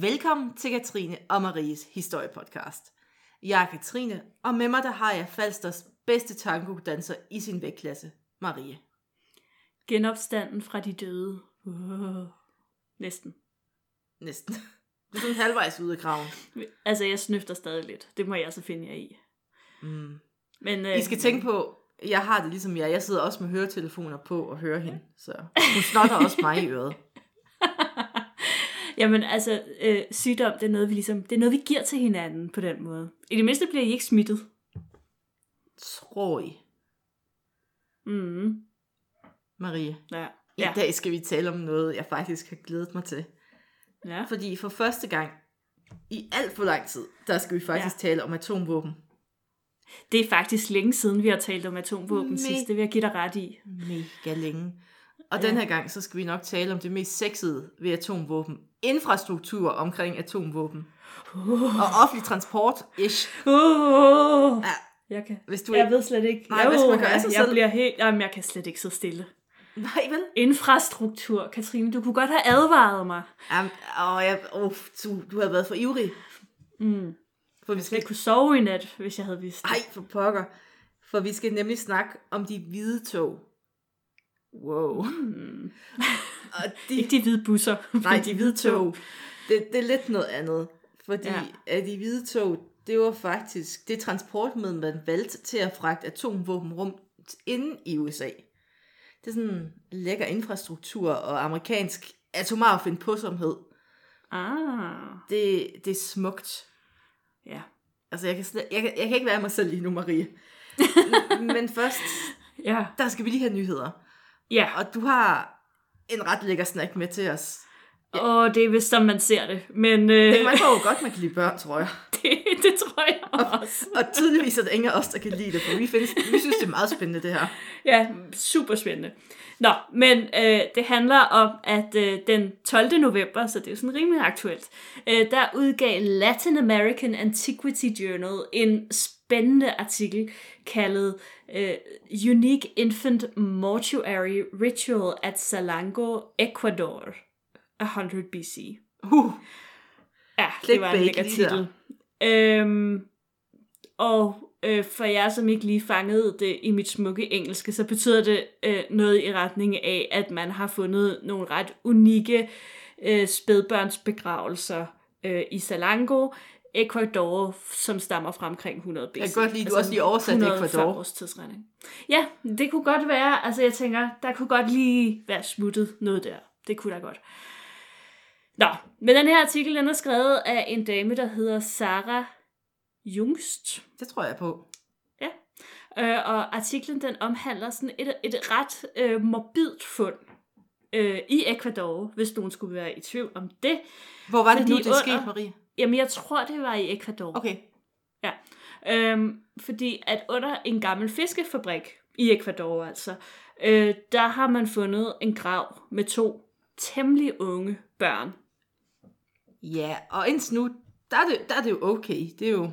Velkommen til Katrine og Maries historiepodcast. Jeg er Katrine, og med mig der har jeg Falsters bedste tango-danser i sin vægtklasse, Marie. Genopstanden fra de døde. Uh, næsten. Næsten. Du er sådan halvvejs ude af kraven. Altså, jeg snøfter stadig lidt. Det må jeg så finde jer i. Mm. Men, I skal tænke på, jeg har det ligesom jeg. Jeg sidder også med høretelefoner på og hører hende. Så hun snotter også mig i øret. Jamen altså, øh, sygdom, det er, noget, vi ligesom, det er noget, vi giver til hinanden på den måde. I det mindste bliver I ikke smittet. Tror I, Mm. Marie? Ja. I Ja. dag skal vi tale om noget, jeg faktisk har glædet mig til. ja. Fordi for første gang i alt for lang tid, der skal vi faktisk ja. tale om atomvåben. Det er faktisk længe siden, vi har talt om atomvåben Me- sidst. Det vil jeg give dig ret i. Mega længe. Og Ja. den her gang, så skal vi nok tale om det mest sexede ved atomvåben. Infrastruktur omkring atomvåben. Uh. Og offentlig transport, ish. Uh. Ja, Jeg, kan. hvis du jeg ikke... ved slet ikke. Nej, hvad skal man gøre jeg, jeg bliver helt... Jamen, jeg kan slet ikke sidde stille. Nej, vel? Infrastruktur, Katrine, du kunne godt have advaret mig. Jamen, åh, jeg, oh, du, du har været for ivrig. Mm. For vi skal... kunne sove i nat, hvis jeg havde vidst det. Ej, for pokker. For vi skal nemlig snakke om de hvide tog. Wow. Mm. Og de, Ikke de hvide busser. Nej, de hvide tog. Det, det er lidt noget andet. Fordi Ja. at de hvide tog, det var faktisk det transportmiddel, man valgte til at fragte atomvåben rundt inde i USA. Det er sådan lækker infrastruktur og amerikansk atomar findpåsomhed. Ah, Det, det er smukt. ja. Altså, jeg kan, slet, jeg, kan, jeg kan ikke være mig selv lige nu, Marie. Men først, Ja. der skal vi lige have nyheder. Ja, Og du har en ret lækker snack med til os. og det er vist, som man ser det. Men øh, Det kan man ikke hvor godt, man kan lide børn, tror jeg. det, det tror jeg også. Og tydeligvis er det ingen af os, der kan lide det, for vi, findes, vi synes, det er meget spændende, det her. Ja, super spændende. Nå, men øh, det handler om, at øh, den 12. november, så det er jo sådan rimelig aktuelt, øh, der udgav Latin American Antiquity Journal en spændende artikel kaldet øh, Unique Infant Mortuary Ritual at Salango, Ecuador, 100 BC. Uh, Ja, det var en lækker titel. Øhm, og øh, for jer, som ikke lige fangede det i mit smukke engelske, så betyder det øh, noget i retning af, at man har fundet nogle ret unikke øh, spædbørnsbegravelser øh, i Salango, Ecuador, som stammer fra omkring 100 BC. Jeg kan godt lide, du også lige oversatte 100 Ecuador. vores tidsregning. Ja, det kunne godt være, altså jeg tænker, der kunne godt lige være smuttet noget der. Det kunne der godt. Nå, men den her artikel, den er skrevet af en dame, der hedder Sarah Jungst. det tror jeg på. Øh, og artiklen, den omhandler sådan et, et ret øh, morbidt fund øh, i Ecuador, hvis nogen skulle være i tvivl om det. Hvor var det Fordi nu, det under- skete, Marie? Jamen, jeg tror, det var i Ecuador. Okay. Øhm, fordi at under en gammel fiskefabrik i Ecuador altså, øh, der har man fundet en grav med to temmelig unge børn. Ja, og indtil nu, der er, det, der er det jo okay. Det er jo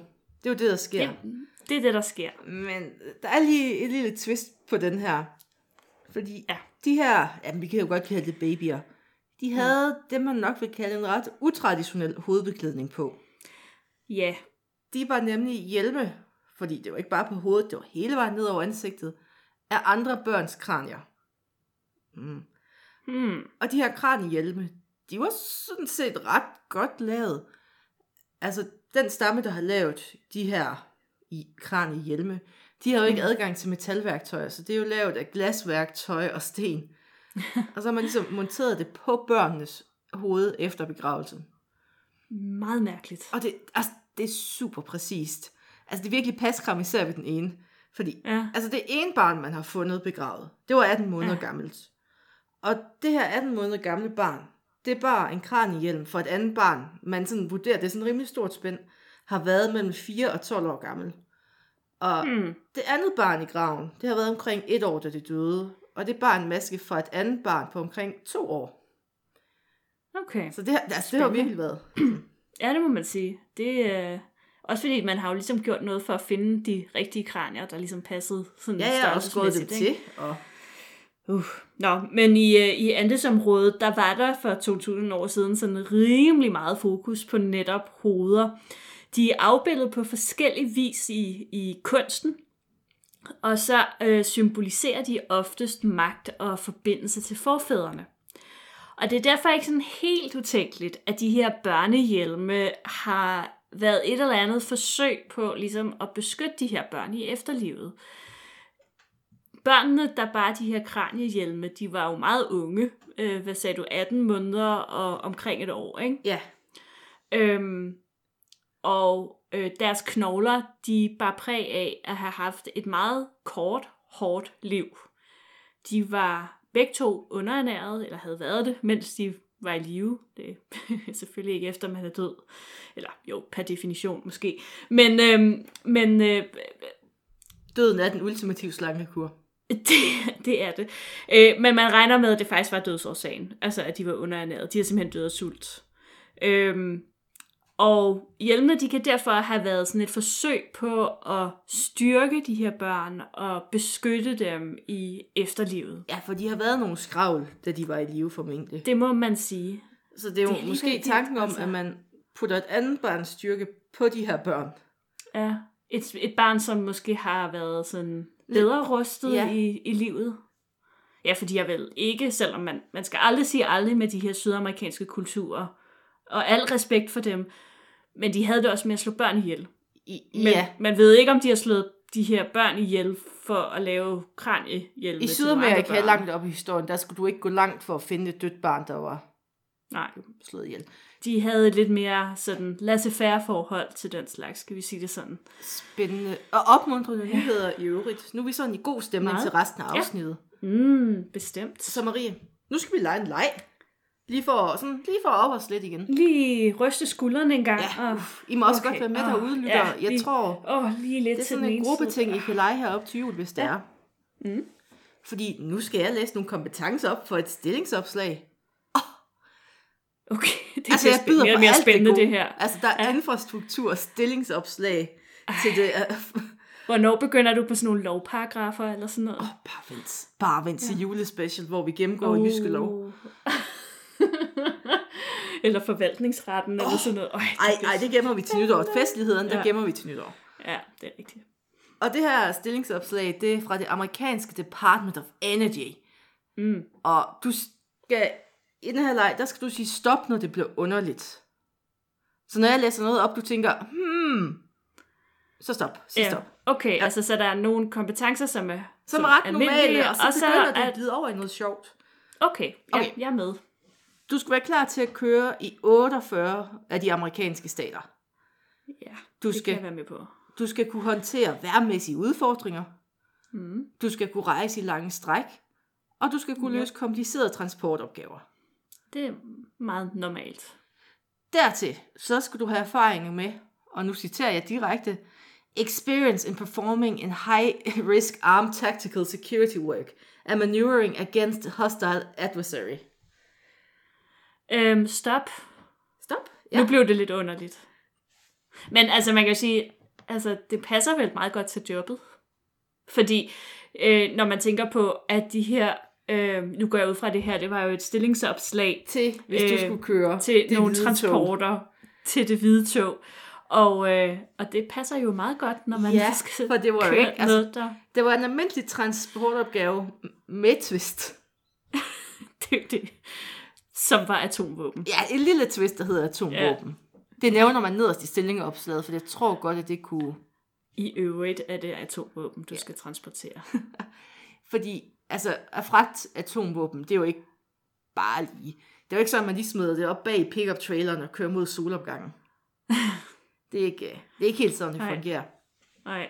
det, er jo det der sker. Det, det er det, der sker. Men der er lige et lille twist på den her. Fordi Ja. de her, jamen vi kan jo godt kalde det babyer, de havde mm. det, man nok vil kalde en ret utraditionel hovedbeklædning på. Ja, De var nemlig hjelme, fordi det var ikke bare på hovedet, det var hele vejen ned over ansigtet, af andre børns kranier. Mm. hmm. Og de her kraniehjelme, de var sådan set ret godt lavet. Altså, den stamme, der har lavet de her i kraniehjelme, de har jo ikke adgang til metalværktøjer, så det er jo lavet af glasværktøj og sten. og så har man ligesom monteret det på børnenes hoved efter begravelsen. meget mærkeligt. Og det, altså, det er super præcist. Altså, det er virkelig paskram, især ved den ene. Fordi, Ja. altså det ene barn, man har fundet begravet, det var 18 måneder ja. gammelt. Og det her 18 måneder gamle barn, det er bare en kraniehjelm for et andet barn, man sådan vurderer, det er sådan en rimelig stort spænd, har været mellem 4 og 12 år gammel. Og Hmm. det andet barn i graven, det har været omkring et år, da det døde. Og det er bare en maske fra et andet barn på omkring to år. Okay. Så det, altså, det har virkelig været. Ja, det må man sige. Det øh, også fordi man har jo ligesom gjort noget for at finde de rigtige kranier, der ligesom passede sådan Ja, ja, og skåret dem til. Og Uh. Nå, men i, øh, i Andesområdet, der var der for 2000 år siden sådan rimelig meget fokus på netop hoveder. De er afbildet på forskellig vis i, i kunsten, og så øh, symboliserer de oftest magt og forbindelse til forfædrene. Og det er derfor ikke sådan helt utænkeligt, at de her børnehjelme har været et eller andet forsøg på ligesom at beskytte de her børn i efterlivet. Børnene, der bare de her kraniehjelme, de var jo meget unge. Øh, hvad sagde du? 18 måneder og omkring et år, ikke? Ja. Øhm, og øh, deres knogler, de bar præg af at have haft et meget kort, hårdt liv. De var begge to underernæret, eller havde været det, mens de var i live. Det er selvfølgelig ikke efter, man er død. Eller jo, per definition måske. Men, øh, men øh, Døden er den ultimative slankekur. det, det er det. Øh, men man regner med, at det faktisk var dødsårsagen. Altså, at de var underernæret. De er simpelthen døde af sult. Øhm, og hjelmene, de kan derfor have været sådan et forsøg på at styrke de her børn og beskytte dem i efterlivet. Ja, for de har været nogle skravl, da de var i live formentlig. Det må man sige. Så det er jo Det er måske vigtigt, tanken om, altså. at man putter et andet barns styrke på de her børn. Ja, et, et barn, som måske har været sådan bedre rustet Ja. i, i livet. Ja, for de har vel ikke, selvom man, man skal aldrig sige aldrig med de her sydamerikanske kulturer, og al respekt for dem, men de havde det også med at slå børn ihjel. I, Men ja, man ved ikke, om de har slået de her børn ihjel for at lave kraniehjelme i Sydamerika langt op i historien, der skulle du ikke gå langt for at finde et dødt barn, der var Nej, slået ihjel. de havde et lidt mere sådan laissez-faire forhold til den slags, skal vi sige det sådan. Spændende og opmuntrende nyheder i øvrigt. Nu er vi sådan i god stemning Meget. til resten af Ja. afsnittet. Mm, bestemt. Så Marie, nu skal vi lege en leg. Lige for, sådan, lige for at op os lidt igen. Lige ryste skuldrene en gang. Ja, og, I må også Okay. godt være med derude, lytter. ja, Jeg vi- tror, oh, lige lidt det er sådan en gruppeting. I kan lege her op til jul, hvis det Ja. er. Mm. Fordi nu skal jeg læse nogle kompetencer op for et stillingsopslag. Okay, det altså, jeg byder mere, på mere alt spændende det, det, her. Altså, der er Ja. infrastruktur og stillingsopslag til det. Uh, Hvornår begynder du på sådan nogle lovparagrafer eller sådan noget? oh, bare vent. Bare vent til julespecial, hvor vi gennemgår oh. jyske lov. Oh. eller forvaltningsretten oh. eller sådan noget. Øj, Ej, ej, det gemmer vi til nytår. Festligheden, der Ja. gemmer vi til nytår. Ja, det er rigtigt. Og det her stillingsopslag, det er fra det amerikanske Department of Energy. Mm. Og du skal, i den her leg, der skal du sige stop, når det bliver underligt. Så når jeg læser noget op, du tænker, hmm, så stop, sig Ja. stop. Okay, ja. altså så der er nogle kompetencer, som er, Som er ret normale, og så så begynder det at glide over i noget sjovt. Okay, ja, Okay. jeg er med. Du skal være klar til at køre i 48 af de amerikanske stater. Ja, Du det skal- kan jeg være med på. Du skal kunne håndtere værmæssige udfordringer. Mm. Du skal kunne rejse i lange stræk. Og du skal kunne Ja. løse komplicerede transportopgaver. Det er meget normalt. Dertil, så skal du have erfaring med, og nu citerer jeg direkte, experience in performing in high-risk armed tactical security work and maneuvering against a hostile adversary. Øhm, stop. Stop. Ja. Nu blev det lidt underligt. Men altså, man kan sige, altså, det passer vel meget godt til jobbet. Fordi, øh, når man tænker på, at de her, øh, nu går jeg ud fra det her, det var jo et stillingsopslag Til, hvis øh, du skulle køre til det nogle transporter til det hvide tog. Og, øh, og det passer jo meget godt, når man Ja, skal for det var køre ikke- altså- noget, der... Det var en almindelig transportopgave med twist. Det, er det, som var atomvåben. Ja, en lille twist, der hedder atomvåben. Ja. Det nævner man nederst i stillingeopslaget, for jeg tror godt, at det kunne... I øvrigt er det atomvåben, du ja. skal transportere. Fordi, altså, at fragte atomvåben, det er jo ikke bare lige... Det er jo ikke sådan, at man lige smider det op bag pickup traileren og kører mod solopgangen. Det er ikke, det er ikke helt sådan, det Nej. fungerer. Nej.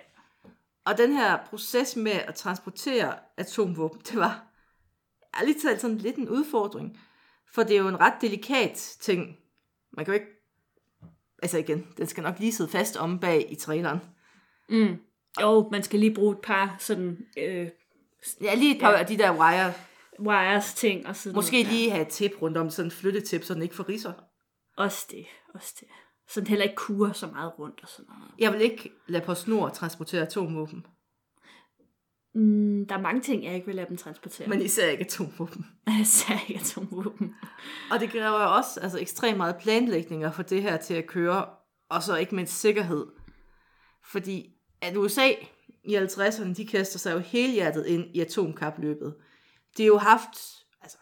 Og den her proces med at transportere atomvåben, det var ærligt talt sådan lidt en udfordring. For det er jo en ret delikat ting. Man kan jo ikke... Altså igen, den skal nok lige sidde fast om bag i traileren. Mm. Jo, man skal lige bruge et par sådan øh, Ja, lige et par Ja. af de der wire. wires ting og sådan Måske noget. lige have et tip rundt om, sådan en flyttetip, så den ikke får riser. Også det, også det. Så den heller ikke kurer så meget rundt og sådan noget. Jeg vil ikke lade på snor transportere atomvåben. Mm, der er mange ting, jeg ikke vil lade dem transportere. Men især ikke atomvåben. Især ikke atomvåben. Og det kræver jo også altså, ekstremt meget planlægning at få det her til at køre, og så ikke mindst sikkerhed. Fordi at USA i 50'erne, de kaster sig jo helhjertet ind i atomkapløbet. De har jo haft, altså,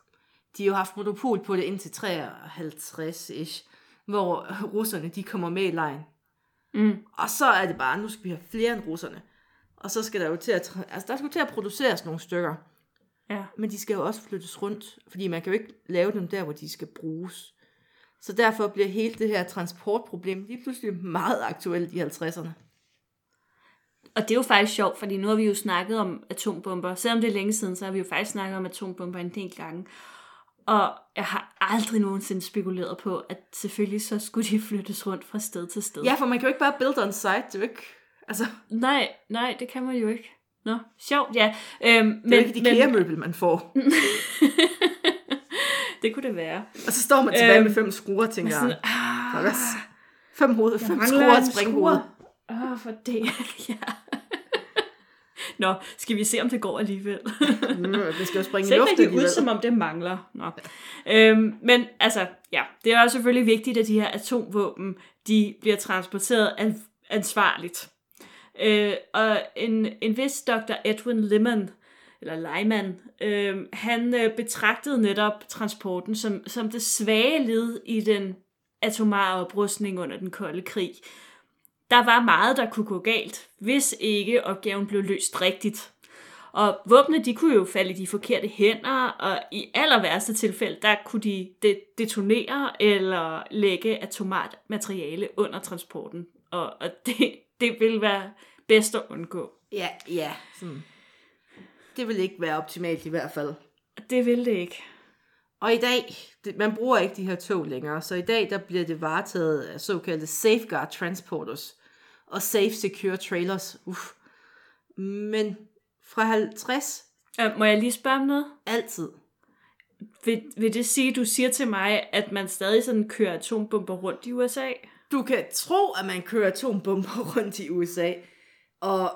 de har jo haft monopol på det indtil 53-ish, hvor russerne, de kommer med i lejen. Mm. Og så er det bare, nu skal vi have flere end russerne. Og så skal der jo til at, altså der skal til at produceres nogle stykker. Ja. Men de skal jo også flyttes rundt, fordi man kan jo ikke lave dem der, hvor de skal bruges. Så derfor bliver hele det her transportproblem lige pludselig meget aktuelt i 50'erne. Og det er jo faktisk sjovt, fordi nu har vi jo snakket om atombomber. Selvom det er længe siden, så har vi jo faktisk snakket om atombomber en del gange. Og jeg har aldrig nogensinde spekuleret på, at selvfølgelig så skulle de flyttes rundt fra sted til sted. Ja, for man kan jo ikke bare build on site, det er jo ikke... Altså, Nej, nej, det kan man jo ikke. Nå, sjovt, ja. Øhm, det er jo ikke et IKEA-møbel, man får. det kunne det være. Og så står man tilbage Øhm, med fem skruer, tænker Sådan, jeg. ah, Fuckers. Fem, hoved, fem skruer og springhoved. Åh, oh, for det. ja. Nå, skal vi se, om det går alligevel? Mm, det skal jo springe i luften rigtig ud, som om det mangler. Nå. Øhm, men altså, ja, det er også selvfølgelig vigtigt, at de her atomvåben, de bliver transporteret an- ansvarligt. Øh, og en, en vis Dr. Edwin Lyman, eller Lyman, øh, han øh, betragtede netop transporten som, som det svage led i den atomare oprustning under den kolde krig. Der var meget, der kunne gå galt, hvis ikke opgaven blev løst rigtigt. Og våbne, de kunne jo falde i de forkerte hænder, og i aller værste tilfælde, der kunne de de- detonere eller lægge atomart materiale under transporten. Og, og det, det ville være bedst at undgå. Ja, ja. Sådan. Det vil ikke være optimalt i hvert fald. Det ville det ikke. Og i dag, det, man bruger ikke de her tog længere, så i dag der bliver det varetaget af såkaldte safeguard transporters og safe secure trailers. Uff. Men fra 50 Øh, må jeg lige spørge om noget? altid. Vil, vil det sige, du siger til mig, at man stadig sådan kører atombomber rundt i USA? Du kan tro, at man kører atombomber rundt i USA, og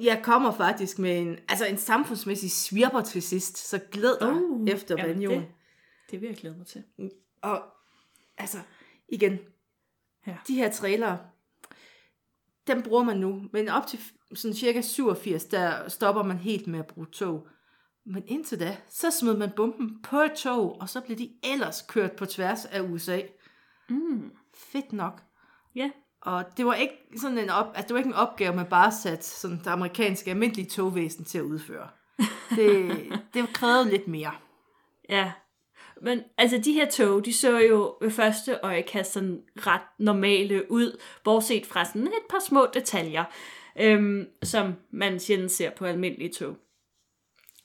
jeg kommer faktisk med en, altså en samfundsmæssig svirper til sidst, så glæd dig Uh, efter banjoen. Det, vil jeg glæde mig til. Og altså, igen, Ja. de her trailere, dem bruger man nu, men op til sådan cirka 87, der stopper man helt med at bruge tog. Men indtil da, så smed man bomben på et tog, og så blev de ellers kørt på tværs af USA. Mm. Fedt nok. Ja, Og det var ikke sådan en op, altså det var ikke en opgave, man bare satte sådan det amerikanske almindelige togvæsen til at udføre. Det, det krævede lidt mere. ja. Men altså, de her tog, de så jo ved første øjekast sådan ret normale ud, bortset fra sådan et par små detaljer, øhm, som man sjældent ser på almindelige tog.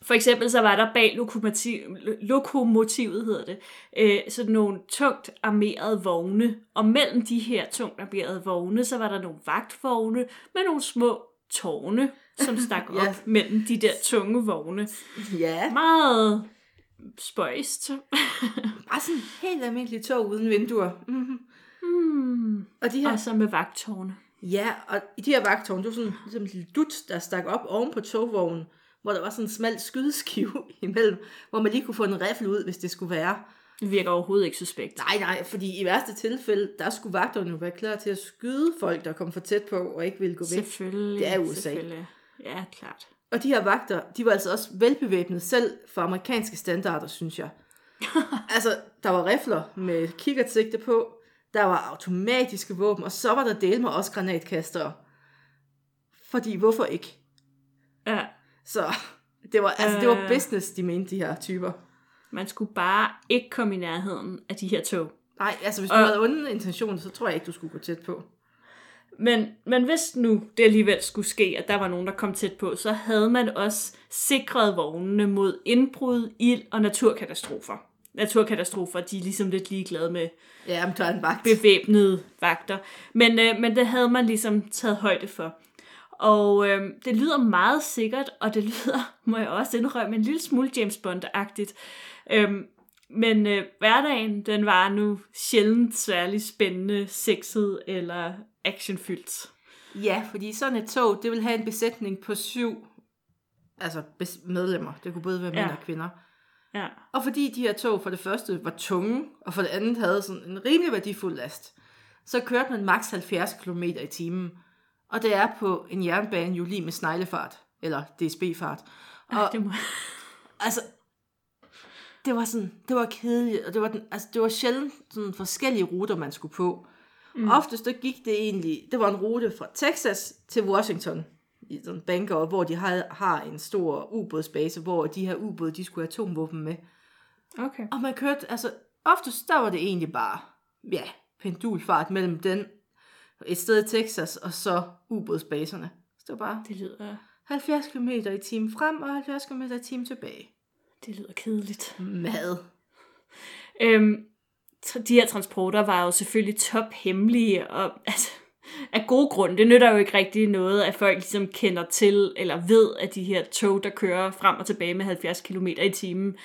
For eksempel så var der bag lokomotiv, lokomotivet, hedder det, øh, sådan nogle tungt armerede vogne, og mellem de her tungt armerede vogne, så var der nogle vagtvogne med nogle små tårne, som stak op Ja. mellem de der tunge vogne. Ja, Meget spøjst. bare sådan helt almindelige tog uden vinduer. Mm-hmm. hmm. Og de her Og så med vagttårne. Ja, og i de her vagtårn, det var sådan ligesom en lille dut, der stak op oven på togvognen, hvor der var sådan en smal skydeskive imellem, hvor man lige kunne få en riffel ud, hvis det skulle være. Det virker overhovedet ikke suspekt. Nej, nej, fordi i værste tilfælde, der skulle vagterne jo være klar til at skyde folk, der kom for tæt på og ikke ville gå væk. Selvfølgelig. Det er USA. selvfølgelig. Ja, klart. Og de her vagter, de var altså også velbevæbnet selv for amerikanske standarder, synes jeg. altså, der var rifler med kikkertsigte på, der var automatiske våben, og så var der del med også granatkastere. Fordi hvorfor ikke? Ja, Så det var, altså, det var Øh. business, de mente, de her typer. man skulle bare ikke komme i nærheden af de her tog. Nej, altså hvis du Og- havde onde intentioner, så tror jeg ikke, du skulle gå tæt på. Men, men hvis nu det alligevel skulle ske, at der var nogen, der kom tæt på, så havde man også sikret vognene mod indbrud, ild og naturkatastrofer. Naturkatastrofer, de er ligesom lidt ligeglade med Ja, men der er en vagt. bevæbnede vagter. Men, øh, men det havde man ligesom taget højde for. Og øh, det lyder meget sikkert, og det lyder, må jeg også indrømme, en lille smule James Bond-agtigt. Øhm, men øh, hverdagen, den var nu sjældent særlig spændende, sexet eller actionfyldt. Ja, fordi sådan et tog, det vil have en besætning på syv altså medlemmer. Det kunne både være mænd Ja. og kvinder. Ja. Og fordi de her tog for det første var tunge, og for det andet havde sådan en rimelig værdifuld last, så kørte man maks 70 km i timen. Og det er på en jernbane jo lige med sneglefart, eller DSB-fart. Og Ej, det må... altså, det var sådan, det var kedeligt, og det var, den, altså, det var sjældent sådan forskellige ruter, man skulle på. Mm. Oftest der gik det egentlig, det var en rute fra Texas til Washington, i sådan Bangor, hvor de har, har en stor ubådsbase, hvor de her ubåde, de skulle have atomvåben med. Okay. Og man kørte, altså oftest der var det egentlig bare, ja, pendulfart mellem den, et sted i Texas, og så ubådsbaserne. Så det var bare Det lyder, 70 km i timen frem, og 70 km i timen tilbage. det lyder kedeligt. Mad. Øhm, de her transporter var jo selvfølgelig top hemmelige, og altså, af gode grunde, det nytter jo ikke rigtig noget, at folk ligesom kender til, eller ved, at de her tog, der kører frem og tilbage med 70 km i timen,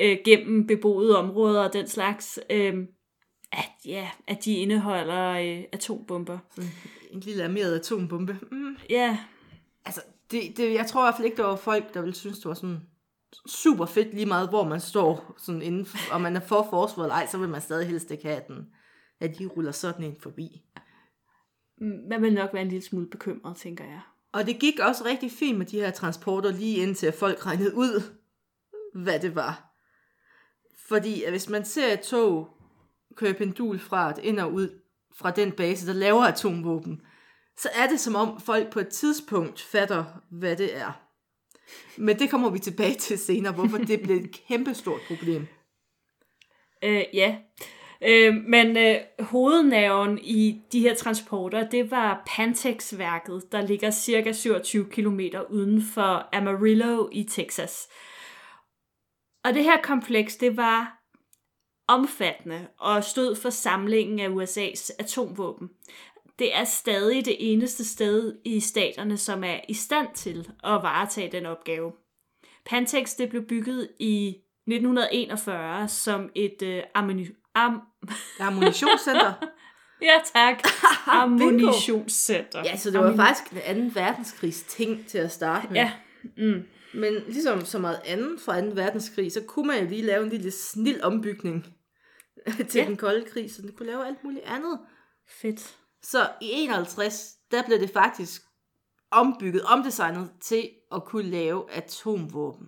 øh, gennem beboede områder og den slags, øh, at, ja, at de indeholder øh, atombomber. En lille armeret atombombe. Mm. Ja, Altså, det, det, jeg tror i hvert fald ikke, der var folk, der ville synes, det var sådan super fedt lige meget, hvor man står sådan inden, for, og man er for forsvaret ej, så vil man stadig helst ikke have den, at de ruller sådan en forbi. man vil nok være en lille smule bekymret, tænker jeg. Og det gik også rigtig fint med de her transporter, lige indtil folk regnede ud, hvad det var. Fordi at hvis man ser et tog køre pendulfart ind og ud fra den base, der laver atomvåben, så er det som om folk på et tidspunkt fatter, hvad det er. Men det kommer vi tilbage til senere, hvorfor det blev et kæmpestort problem. Øh, ja. Øh, men øh, hovednerven i de her transporter, det var Pantex-værket, der ligger cirka 27 km uden for Amarillo i Texas. Og det her kompleks, det var omfattende og stod for samlingen af USA's atomvåben. Det er stadig det eneste sted i staterne, som er i stand til at varetage den opgave. Pantex det blev bygget i 1941 som et øh, ammuni- am- Ammunitionscenter. ja, tak. ammunitionscenter. Ja, så det var faktisk en 2. verdenskrigs ting til at starte med. Ja, mm. Men ligesom så meget andet fra 2. verdenskrig, så kunne man jo lige lave en lille snil ombygning til Ja. den kolde krig, så den kunne lave alt muligt andet. fedt. Så i 51, der blev det faktisk ombygget, omdesignet til at kunne lave atomvåben.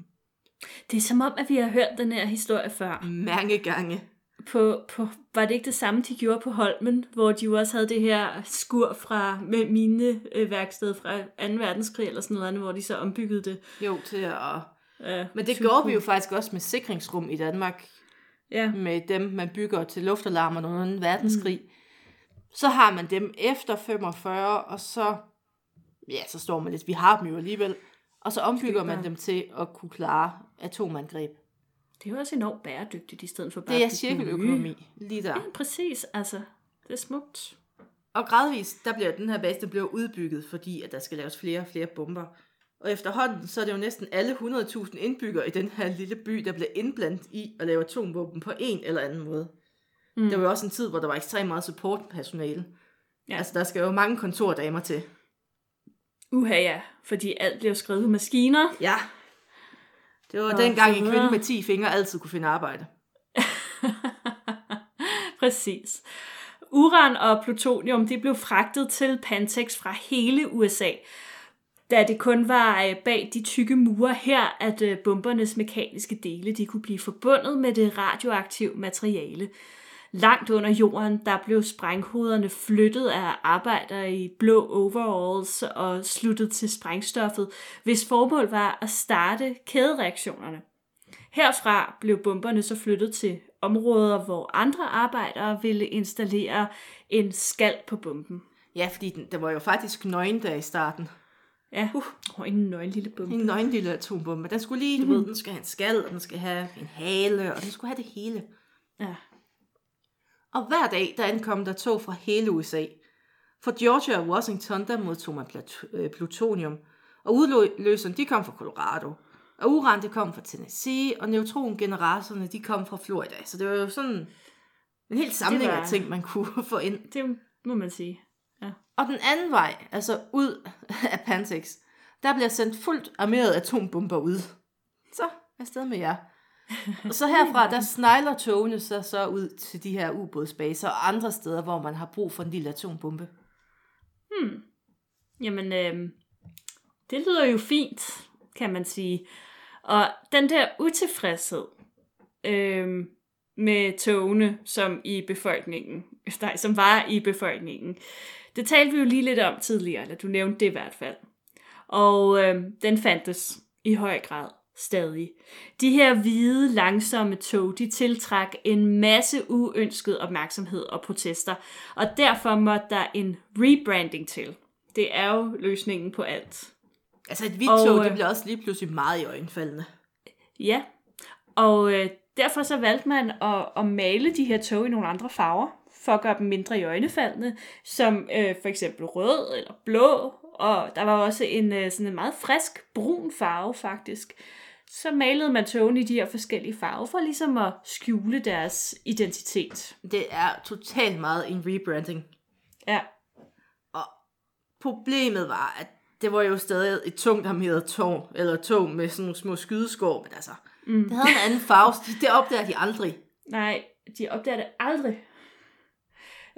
Det er som om, at vi har hørt den her historie før. Mange gange. På, på, var det ikke det samme, de gjorde på Holmen, hvor de jo også havde det her skur fra med mine øh, værksted fra 2. verdenskrig eller sådan noget andet, hvor de så ombyggede det. Jo, til at... Ja, Men det gjorde vi jo faktisk også med sikringsrum i Danmark. Ja, med dem, man bygger til luftalarmer under 2. verdenskrig. Mm. Så har man dem efter 45, og så, ja, så står man lidt, vi har dem jo alligevel, og så ombygger man dem til at kunne klare atomangreb. det er jo også enormt bæredygtigt, i stedet for bare Det er cirkeløkonomi, lige der. Ja, præcis, altså. Det er smukt. Og gradvist, der bliver den her base, den bliver udbygget, fordi at der skal laves flere og flere bomber. Og efterhånden, så er det jo næsten alle 100.000 indbyggere i den her lille by, der bliver indblandet i at lave atomvåben på en eller anden måde. Mm. Der var jo også en tid, hvor der var ekstremt meget supportpersonale. Ja. Altså, der skal jo mange kontordamer til. Uha ja, fordi alt bliver skrevet på maskiner. Ja. Det var Og dengang en kvinde med 10 fingre altid kunne finde arbejde. Præcis. Uran og plutonium de blev fragtet til Pantex fra hele USA, da det kun var øh, bag de tykke mure her, at øh, bombernes mekaniske dele de kunne blive forbundet med det radioaktive materiale. Langt under jorden, der blev sprænghoderne flyttet af arbejdere i blå overalls og sluttet til sprængstoffet, hvis formål var at starte kædereaktionerne. Herfra blev bomberne så flyttet til områder, hvor andre arbejdere ville installere en skal på bomben. Ja, fordi den, der var jo faktisk nøgen der i starten. Ja, uh. en nøgen lille bombe. En nøgen lille atombombe. Den skulle lige, du Mhm. ved, den skal have en skal, og den skal have en hale, og den skulle have det hele. Ja. Og hver dag, der ankom der tog fra hele USA. Fra Georgia og Washington, der modtog man øh, plutonium. Og udløserne, de kom fra Colorado. Og uran, det kom fra Tennessee, og neutrongeneratorerne, de kom fra Florida. Så det var jo sådan en hel samling var- af ting, man kunne få ind. Det må man sige. Og den anden vej, altså ud af Pantex, Der bliver sendt fuldt armerede atombomber ud. Så, afsted med jer. Og så herfra, der snegler togene så, så ud til de her ubådsbaser og andre steder, hvor man har brug for en lille atombombe. Hmm. Jamen, øh, det lyder jo fint, kan man sige. Og den der utilfredshed øh, med togene, som i befolkningen, nej, som var i befolkningen, det talte vi jo lige lidt om tidligere, eller du nævnte det i hvert fald. Og øh, den fandtes i høj grad stadig. De her hvide, langsomme tog, de tiltræk en masse uønsket opmærksomhed og protester, og derfor måtte der en rebranding til. Det er jo løsningen på alt. Altså et hvidt Og, tog, øh, det bliver også lige pludselig meget i øjenfaldende. Ja, og øh, derfor så valgte man at, at male de her tog i nogle andre farver, for at gøre dem mindre i øjnefaldende, som øh, for eksempel rød eller blå, og der var også en øh, sådan en meget frisk brun farve faktisk. Så malede man togene i de her forskellige farver, for ligesom at skjule deres identitet. Det er totalt meget en rebranding. Ja, Problemet var, at det var jo stadig et tungt armeret tog, eller tog med sådan nogle små skydeskår, men altså, mm. det havde en anden farve, det opdager de aldrig. Nej, de opdager det aldrig.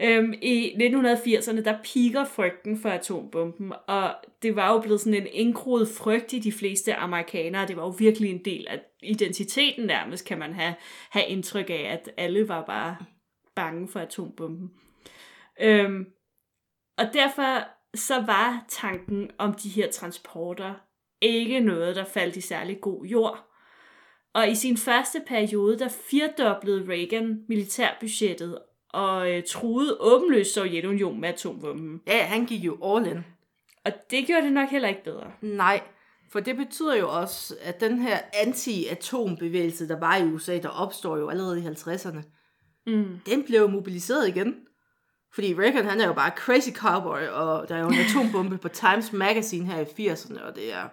Øhm, I 1980'erne, der piker frygten for atombomben, og det var jo blevet sådan en indgroet frygt i de fleste amerikanere. Det var jo virkelig en del af identiteten nærmest, kan man have, have indtryk af, at alle var bare bange for atombomben. Øhm, og derfor så var tanken om de her transporter ikke noget, der faldt i særlig god jord. Og i sin første periode, der firdoblede Reagan militærbudgettet og øh, truede åbenløst Sovjetunionen med atomvåben. Ja, han gik jo all in. Og det gjorde det nok heller ikke bedre. Nej, for det betyder jo også, at den her anti-atombevægelse, der var i USA, der opstår jo allerede i 50'erne, Mm. den blev jo mobiliseret igen. Fordi Reagan, han er jo bare crazy cowboy, og der er jo en atombombe på Times Magazine her i 80'erne, og det er...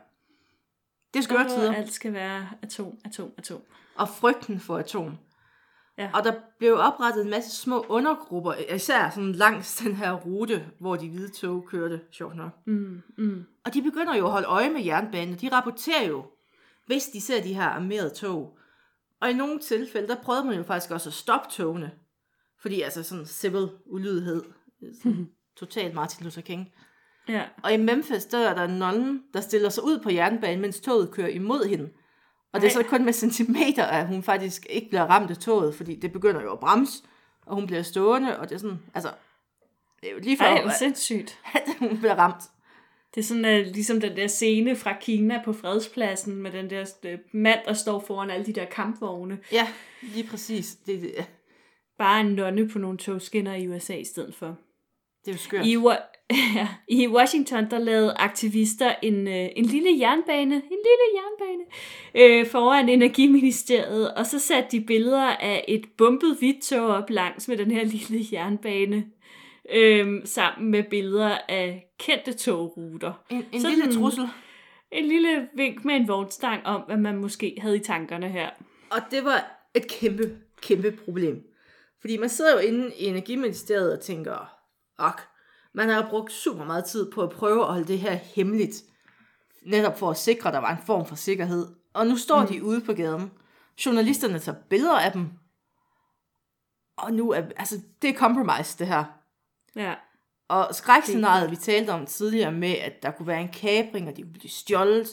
Det er skøre tider. Alt skal være atom, atom, atom. og frygten for atom. Ja. Og der blev oprettet en masse små undergrupper, især sådan langs den her rute, hvor de hvide tog kørte, sjovt nok. Mm, mm. Og de begynder jo at holde øje med jernbanen, og de rapporterer jo, hvis de ser de her armerede tog. Og i nogle tilfælde, der prøvede man jo faktisk også at stoppe togene. Fordi altså sådan civil ulydighed, sådan totalt Martin Luther King. Ja. Og i Memphis, der er der en nonne, der stiller sig ud på jernbanen, mens toget kører imod hende. Og det er så kun med centimeter, at hun faktisk ikke bliver ramt af toget, fordi det begynder jo at bremse, og hun bliver stående, og det er sådan, altså, det er jo lige før, Ej, at sindssygt. hun bliver ramt. Det er sådan uh, ligesom den der scene fra Kina på fredspladsen med den der uh, mand, der står foran alle de der kampvogne. Ja, lige præcis. Det, det, Bare en nonne på nogle togskinner i USA i stedet for. Det er jo skørt. I, ja, I Washington, der lavede aktivister en, øh, en lille jernbane, en lille jernbane, øh, foran Energiministeriet, og så satte de billeder af et bumpet hvidt tog op langs med den her lille jernbane, øh, sammen med billeder af kendte togruter. En, en Sådan- lille trussel. En lille vink med en vognstang om, hvad man måske havde i tankerne her. Og det var et kæmpe, kæmpe problem. Fordi man sidder jo inde i Energiministeriet og tænker, ok, man har brugt super meget tid på at prøve at holde det her hemmeligt. Netop for at sikre, at der var en form for sikkerhed. Og nu står mm. de ude på gaden. Journalisterne tager billeder af dem. Og nu er, altså, det er compromise, det her. Ja. Og skrækscenariet, vi talte om tidligere med, at der kunne være en kabring, og de kunne blive stjålet,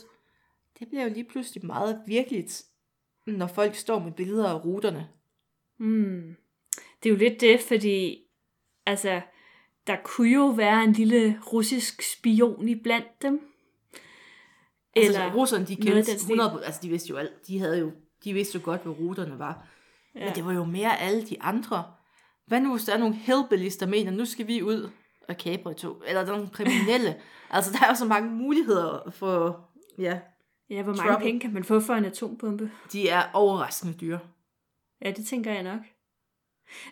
det bliver jo lige pludselig meget virkeligt, når folk står med billeder af ruterne. Mm. Det er jo lidt det, fordi altså, der kunne jo være en lille russisk spion i blandt dem. Eller altså, russerne, de kendte den stil. 100, altså de vidste jo alt, de havde jo, de vidste jo godt, hvad ruterne var. Ja. Men det var jo mere alle de andre. Hvad nu, hvis der er nogle hillbillies, der mener, nu skal vi ud og kapre tog, eller der er nogle kriminelle. altså, der er jo så mange muligheder for, ja, Ja, hvor mange Trouble. penge kan man få for en atombombe? de er overraskende dyre. Ja, det tænker jeg nok.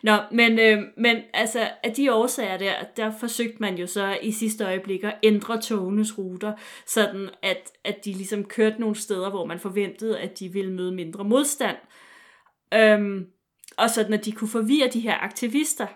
Nå, men, øh, men altså, af de årsager der, der forsøgte man jo så i sidste øjeblik at ændre togenes ruter, sådan at, at de ligesom kørte nogle steder, hvor man forventede, at de ville møde mindre modstand. Øhm, og sådan at de kunne forvirre de her aktivister.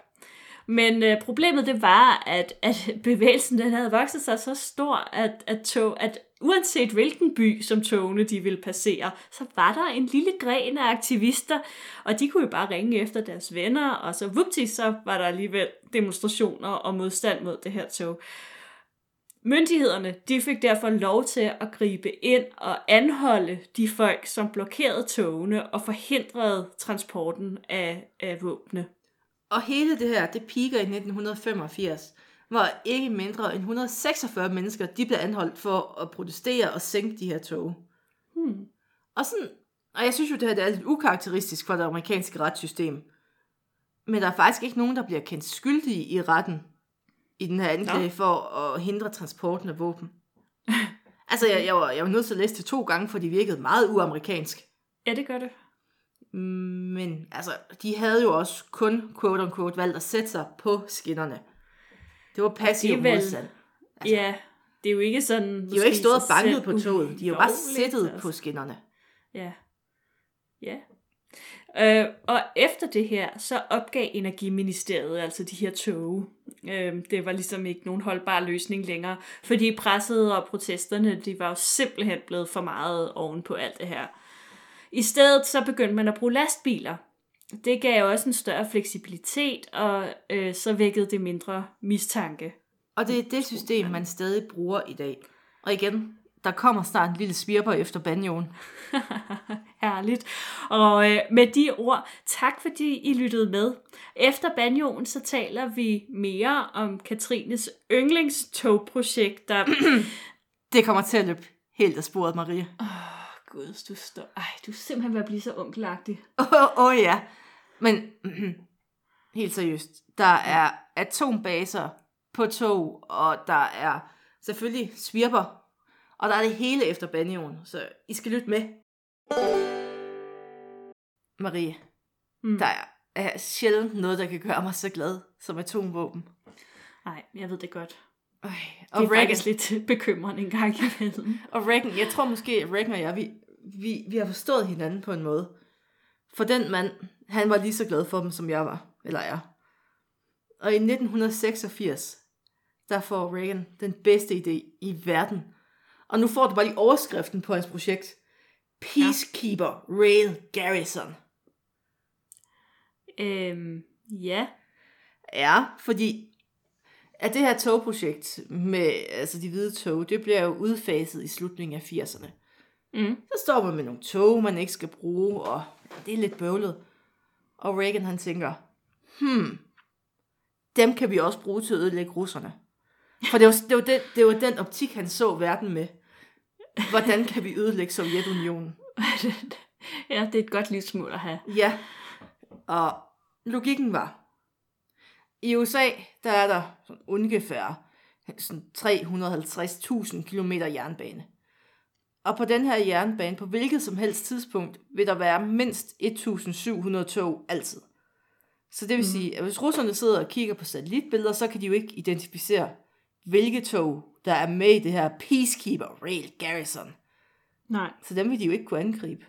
Men øh, problemet det var, at, at bevægelsen den havde vokset sig så stor, at, at, tog, at uanset hvilken by, som togene de ville passere, så var der en lille gren af aktivister, og de kunne jo bare ringe efter deres venner, og så vupti, så var der alligevel demonstrationer og modstand mod det her tog. Myndighederne de fik derfor lov til at gribe ind og anholde de folk, som blokerede togene og forhindrede transporten af, af våbne. Og hele det her, det piker i 1985, hvor ikke mindre end 146 mennesker, de blev anholdt for at protestere og sænke de her tog. Hmm. Og sådan, og jeg synes jo, det her det er lidt ukarakteristisk for det amerikanske retssystem. Men der er faktisk ikke nogen, der bliver kendt skyldige i retten i den her anklage Nå. for at hindre transporten af våben. altså, jeg, jeg, var, jeg var nødt til at læse det to gange, for de virkede meget uamerikansk. Ja, det gør det. Men altså, de havde jo også kun, quote unquote, valgt at sætte sig på skinnerne. Det var passiv Alligevel. modstand. Altså, ja, det er jo ikke sådan... De har jo ikke stået og banket på toget. De har jo bare sættet på skinnerne. Ja. Ja. Øh, og efter det her, så opgav Energiministeriet altså de her tog. Øh, det var ligesom ikke nogen holdbar løsning længere, fordi presset og protesterne, de var jo simpelthen blevet for meget oven på alt det her. I stedet så begyndte man at bruge lastbiler. Det gav også en større fleksibilitet, og øh, så vækkede det mindre mistanke. Og det er det system, man stadig bruger i dag. Og igen, der kommer snart en lille svirper efter banjoen. Herligt. Og øh, med de ord, tak fordi I lyttede med. Efter banjoen, så taler vi mere om Katrines yndlingstogprojekt, der... Det kommer til at løbe helt af sporet, Marie. Åh, gud, du står... Ej, du er simpelthen ved at blive så onkelagtig. Åh oh, oh, ja. Men helt seriøst, der er atombaser på tog, og der er selvfølgelig svirper, og der er det hele efter banjoen, så I skal lytte med. Marie, Mm. der er, er sjældent noget, der kan gøre mig så glad som atomvåben. Nej, jeg ved det godt. Øj, Det og er Reagan, faktisk lidt bekymrende en gang imellem. og Reagan, jeg tror måske, at Reagan og jeg, vi, vi, vi har forstået hinanden på en måde. For den mand, han var lige så glad for dem, som jeg var, eller er. Og i 1986, der får Reagan den bedste idé i verden. Og nu får du bare lige overskriften på hans projekt. Peacekeeper Rail Garrison. Øhm, ja. Ja, fordi at det her togprojekt med altså de hvide tog, det bliver jo udfaset i slutningen af 80'erne. Mm. Så står man med nogle tog, man ikke skal bruge, og det er lidt bøvlet. Og Reagan han tænker, hmm, dem kan vi også bruge til at ødelægge russerne. For det var, det var, det, det var den optik, han så verden med. Hvordan kan vi ødelægge Sovjetunionen? ja, det er et godt livsmål at have. Ja, og logikken var, i USA, der er der sådan ungefær sådan 350.000 km jernbane. Og på den her jernbane, på hvilket som helst tidspunkt, vil der være mindst 1.700 tog altid. Så det vil mm. sige, at hvis russerne sidder og kigger på satellitbilleder, så kan de jo ikke identificere, hvilke tog, der er med i det her Peacekeeper Rail Garrison. Nej. Så dem vil de jo ikke kunne angribe.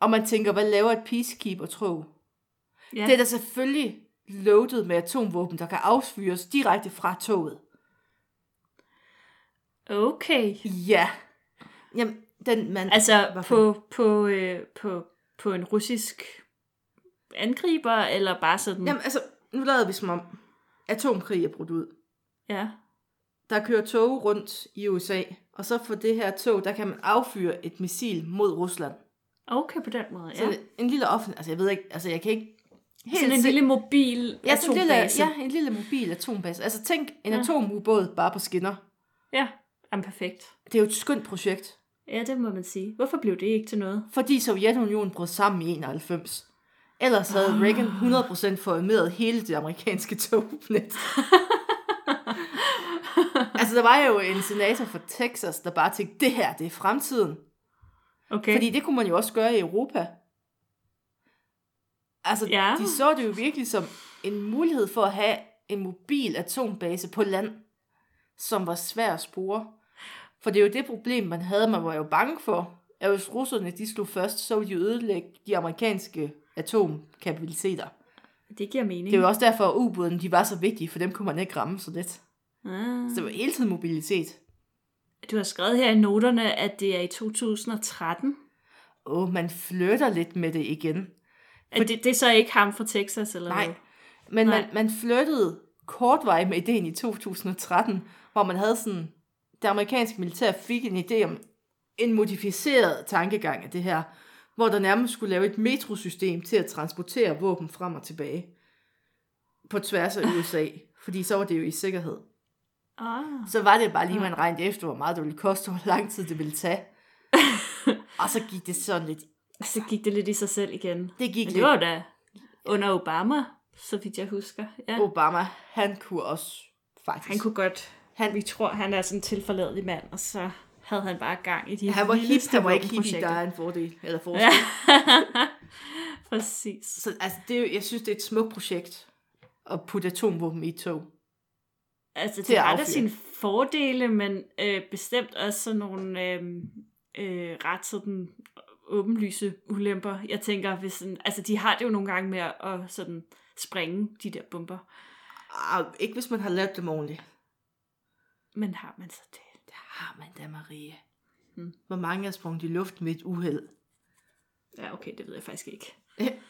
Og man tænker, hvad laver et Peacekeeper-tog? Ja. Det er da selvfølgelig loaded med atomvåben, der kan affyres direkte fra toget. Okay. Ja. Jamen, den mand... Altså for på, på, øh, på, på en russisk angriber, eller bare sådan... Jamen, altså, nu lader vi som om atomkrig er brudt ud. Ja. Der kører tog rundt i USA, og så for det her tog, der kan man affyre et missil mod Rusland. Okay, på den måde, Så ja. ja. en lille offentlig... Altså, jeg ved ikke... Altså, jeg kan ikke... Sådan en se- lille mobil ja, sådan en lille, atombase. ja, en lille mobil atombase. Altså, tænk en ja. atomubåd bare på skinner. ja. Jamen, perfekt. Det er jo et skønt projekt. Ja, det må man sige. Hvorfor blev det ikke til noget? Fordi Sovjetunionen brød sammen i 91. Ellers havde Ah. Reagan 100% formeret hele det amerikanske tognet. altså, der var jo en senator fra Texas, der bare tænkte, det her, det er fremtiden. Okay. Fordi det kunne man jo også gøre i Europa. Altså, Ja. de så det jo virkelig som en mulighed for at have en mobil atombase på land, som var svær at spore. For det er jo det problem, man havde. Man var jo bange for, at hvis russerne de slog først, så ville de ødelægge de amerikanske atomkapabiliteter. Det giver mening. Det er jo også derfor, at ubåden de var så vigtige, for dem kunne man ikke ramme så let. ah, Så det var hele tiden mobilitet. Du har skrevet her i noterne, at det er i 2013. Åh, oh, man flytter lidt med det igen. Er det, det er så ikke ham fra Texas, eller Nej, hvad? men Nej. man, man flyttede kortvarigt med ideen i 2013, hvor man havde sådan, det amerikanske militær fik en idé om en modificeret tankegang af det her, hvor der nærmest skulle lave et metrosystem til at transportere våben frem og tilbage på tværs af USA, fordi så var det jo i sikkerhed. Ah. Så var det bare lige, man regnede efter, hvor meget det ville koste, og hvor lang tid det ville tage. og så gik det sådan lidt, Så gik det lidt i sig selv igen. det gik Men det var da under Obama, så vidt jeg husker. Ja. Obama, han kunne også faktisk. Han kunne godt. Han- vi tror, han er sådan en tilforladelig mand, og så havde han bare gang i de han var hip, han var ikke hippie, der er en fordel. Eller forskel. Ja. Præcis. Så altså, det er, jeg synes, det er et smukt projekt at putte atomvåben i et tog. Altså, det har da sine fordele, men øh, bestemt også sådan nogle øh, øh, ret sådan åbenlyse ulemper. Jeg tænker, hvis sådan, altså de har det jo nogle gange med at sådan springe de der bomber. Ah, ikke hvis man har lavet dem ordentligt. Men har man så det? Det har man da, Marie. Hmm. Hvor mange er sprunget i luften med et uheld? Ja, okay, det ved jeg faktisk ikke.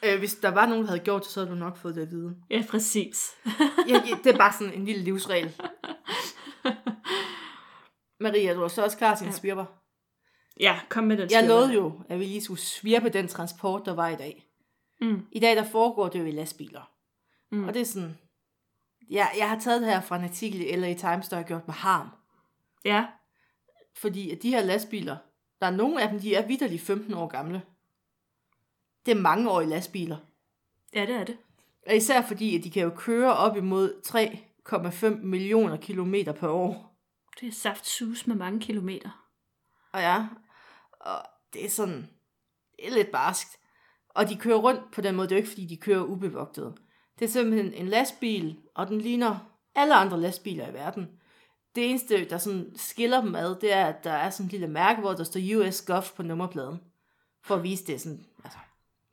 øh, hvis der var nogen, der havde gjort det, så havde du nok fået det at vide. Ja, præcis. ja, det er bare sådan en lille livsregel. Maria, du er så også klar til en Ja. svirper. Ja, kom med den Jeg svirper. lovede jo, at vi lige skulle svirpe den transport, der var i dag. Mm. I dag, der foregår det jo i lastbiler. Mm. Og det er sådan... Ja, jeg har taget det her fra en artikel i LA Times, der har gjort mig harm. Ja, Fordi at de her lastbiler, der er nogle af dem, de er vidderligt 15 år gamle. Det er mange år i lastbiler. ja, det er det. Og især fordi, at de kan jo køre op imod 3,5 millioner kilometer per år. Det er saftsus med mange kilometer. Og ja, og det er sådan, det er lidt barskt. Og de kører rundt på den måde, det er jo ikke fordi, de kører ubevogtet. Det er simpelthen en lastbil, og den ligner alle andre lastbiler i verden. Det eneste, der sådan skiller dem ad, det er, at der er sådan en lille mærke, hvor der står US Gulf på nummerpladen. For at vise det sådan, altså,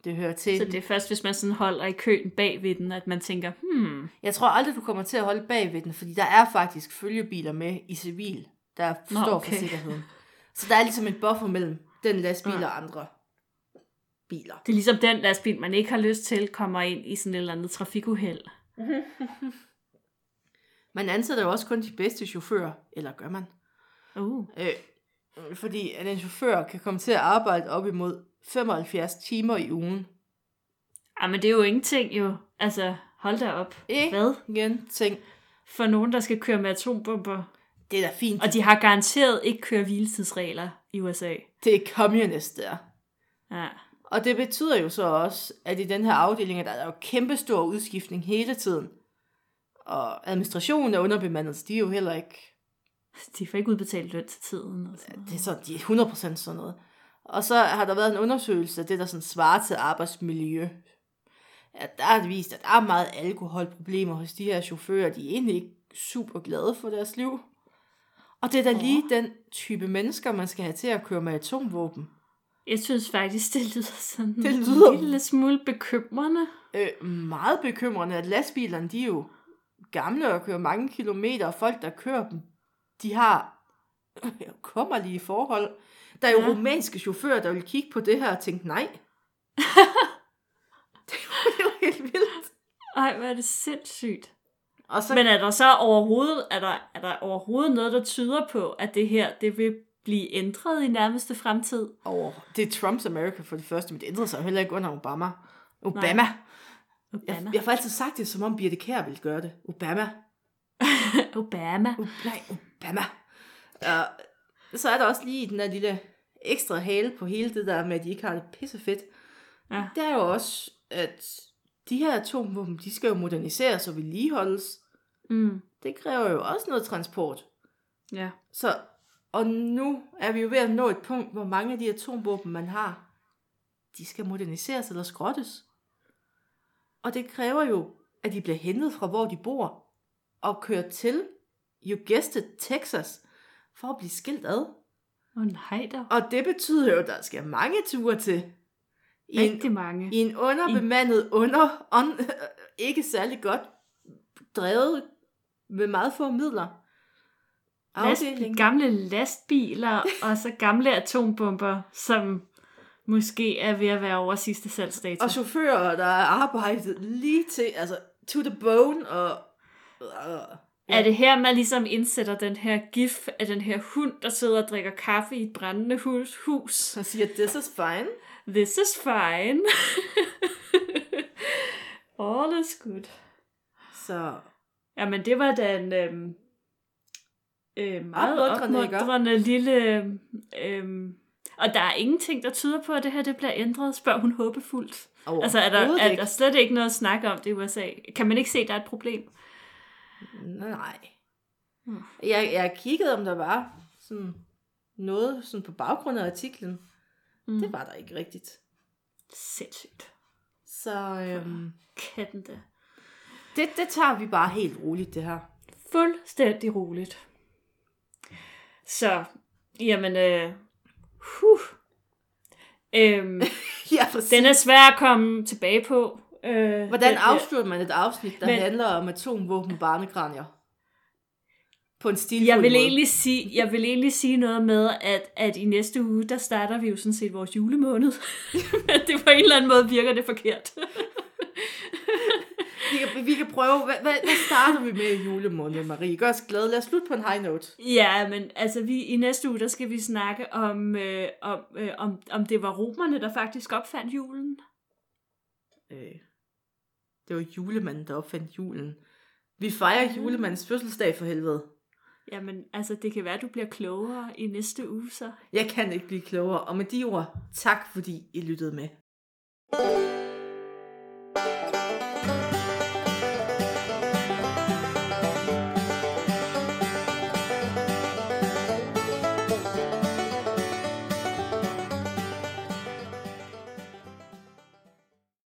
det hører til. Så det er først, hvis man sådan holder i køen bag ved den, at man tænker, hmm, Jeg tror aldrig, du kommer til at holde bag ved den, fordi der er faktisk følgebiler med i civil, der Nå, står okay. for sikkerheden. Så der er ligesom en buffer mellem den lastbil Ja. og andre biler. det er ligesom den lastbil, man ikke har lyst til, kommer ind i sådan et eller andet trafikuheld. Man ansætter jo også kun de bedste chauffører, eller gør man? Uh. Øh, fordi at en chauffør kan komme til at arbejde op imod 75 timer i ugen. Ah, men det er jo ingenting jo. Altså, hold da op. Ikke? Hvad? Igen, ting. For nogen, der skal køre med atombomber. Det er da fint. Og de har garanteret ikke køre hviletidsregler i USA. Det er communist der. Ja. Og det betyder jo så også, at i den her afdeling, der er jo kæmpe stor udskiftning hele tiden. Og administrationen er underbemandet, så de er jo heller ikke De får ikke udbetalt løn til tiden. Og sådan noget. Det er sådan, de er 100% sådan noget. Og så har der været en undersøgelse af det, der sådan svarer til arbejdsmiljø. At der er det vist, at der er meget alkoholproblemer hos de her chauffører. De er egentlig ikke super glade for deres liv. Og det er da lige den type mennesker, man skal have til at køre med atomvåben. Jeg synes faktisk, det lyder sådan Det lyder- en lille smule bekymrende. Øh, meget bekymrende, at lastbilerne, de er jo gamle og kører mange kilometer, og folk, der kører dem, de har kommerlige forhold. Der er jo Ja. rumænske chauffører, der vil kigge på det her og tænke, nej. det er jo helt vildt. Ej, hvor er det sindssygt. Og så, Men er der så overhovedet, er der, er der overhovedet noget, der tyder på, at det her, det vil blive ændret i nærmeste fremtid? oh, det er Trumps America for det første, men det ændrede sig jo heller ikke under Obama. Obama. Obama. Jeg, jeg får altid sagt det, som om Birte Kjær ville gøre det. Obama. Obama. Uh, nej, Obama. Uh, så er der også lige den der lille ekstra hale på hele det der med, at de ikke har det pissefedt. Ja. Det er jo også, at de her atomvåben, de skal jo moderniseres og vedligeholdes. Mm. Det kræver jo også noget transport. Ja. Så, og nu er vi jo ved at nå et punkt, hvor mange af de atomvåben, man har, de skal moderniseres eller skrottes. Og det kræver jo, at de bliver hentet fra, hvor de bor, og kørt til, you guessed it, Texas, for at blive skilt ad. Åh oh, nej da. Og det betyder jo, at der skal mange ture til. I en, Rigtig mange. i en underbemandet, under, on, ikke særlig godt drevet med meget få midler. Last, afdeling. gamle lastbiler og så gamle atombomber, som måske er ved at være over sidste salgsdato. Og chauffører, der er arbejdet lige til, altså to the bone, og... Øh, Er det her, man ligesom indsætter den her gif af den her hund, der sidder og drikker kaffe i et brændende hus? hus? han siger, this is fine. This is fine. All is good. Så Jamen, det var da en øhm, øh, meget Opmuntrende, opmuntrende lille... Øhm, og der er ingenting, der tyder på, at det her det bliver ændret, spørger hun håbefuldt. Altså, er der, er der slet ikke noget at snakke om det i USA? Kan man ikke se, at der er et problem? Nej. Hmm. Jeg, jeg kiggede, om der var sådan noget sådan på baggrund af artiklen. Mm. Det var der ikke rigtigt. Sindssygt. Så øhm, Katten da. det, det tager vi bare helt roligt, det her. Fuldstændig roligt. Så, jamen, øh, huh. øhm, ja, præcis. den er svær at komme tilbage på. Øh, Hvordan den- afslutter man et afsnit, der Men- handler om atomvåben barnekranier? På en stilfuld Jeg vil, måde. egentlig sige, jeg vil egentlig sige noget med, at, at i næste uge, der starter vi jo sådan set vores julemåned. Men det på en eller anden måde virker det forkert. Vi kan, vi kan prøve, hvad, hvad, hvad starter vi med i julemåneden, Marie? Gør os glade. Lad os slutte på en high note. ja, men altså vi, i næste uge, der skal vi snakke om, øh, om, øh, om, om det var romerne, der faktisk opfandt julen. Øh, det var julemanden, der opfandt julen. Vi fejrer Ah. julemandens fødselsdag for helvede. Jamen, altså det kan være, du bliver klogere i næste uge så. Jeg kan ikke blive klogere. Og med de ord, tak fordi I lyttede med.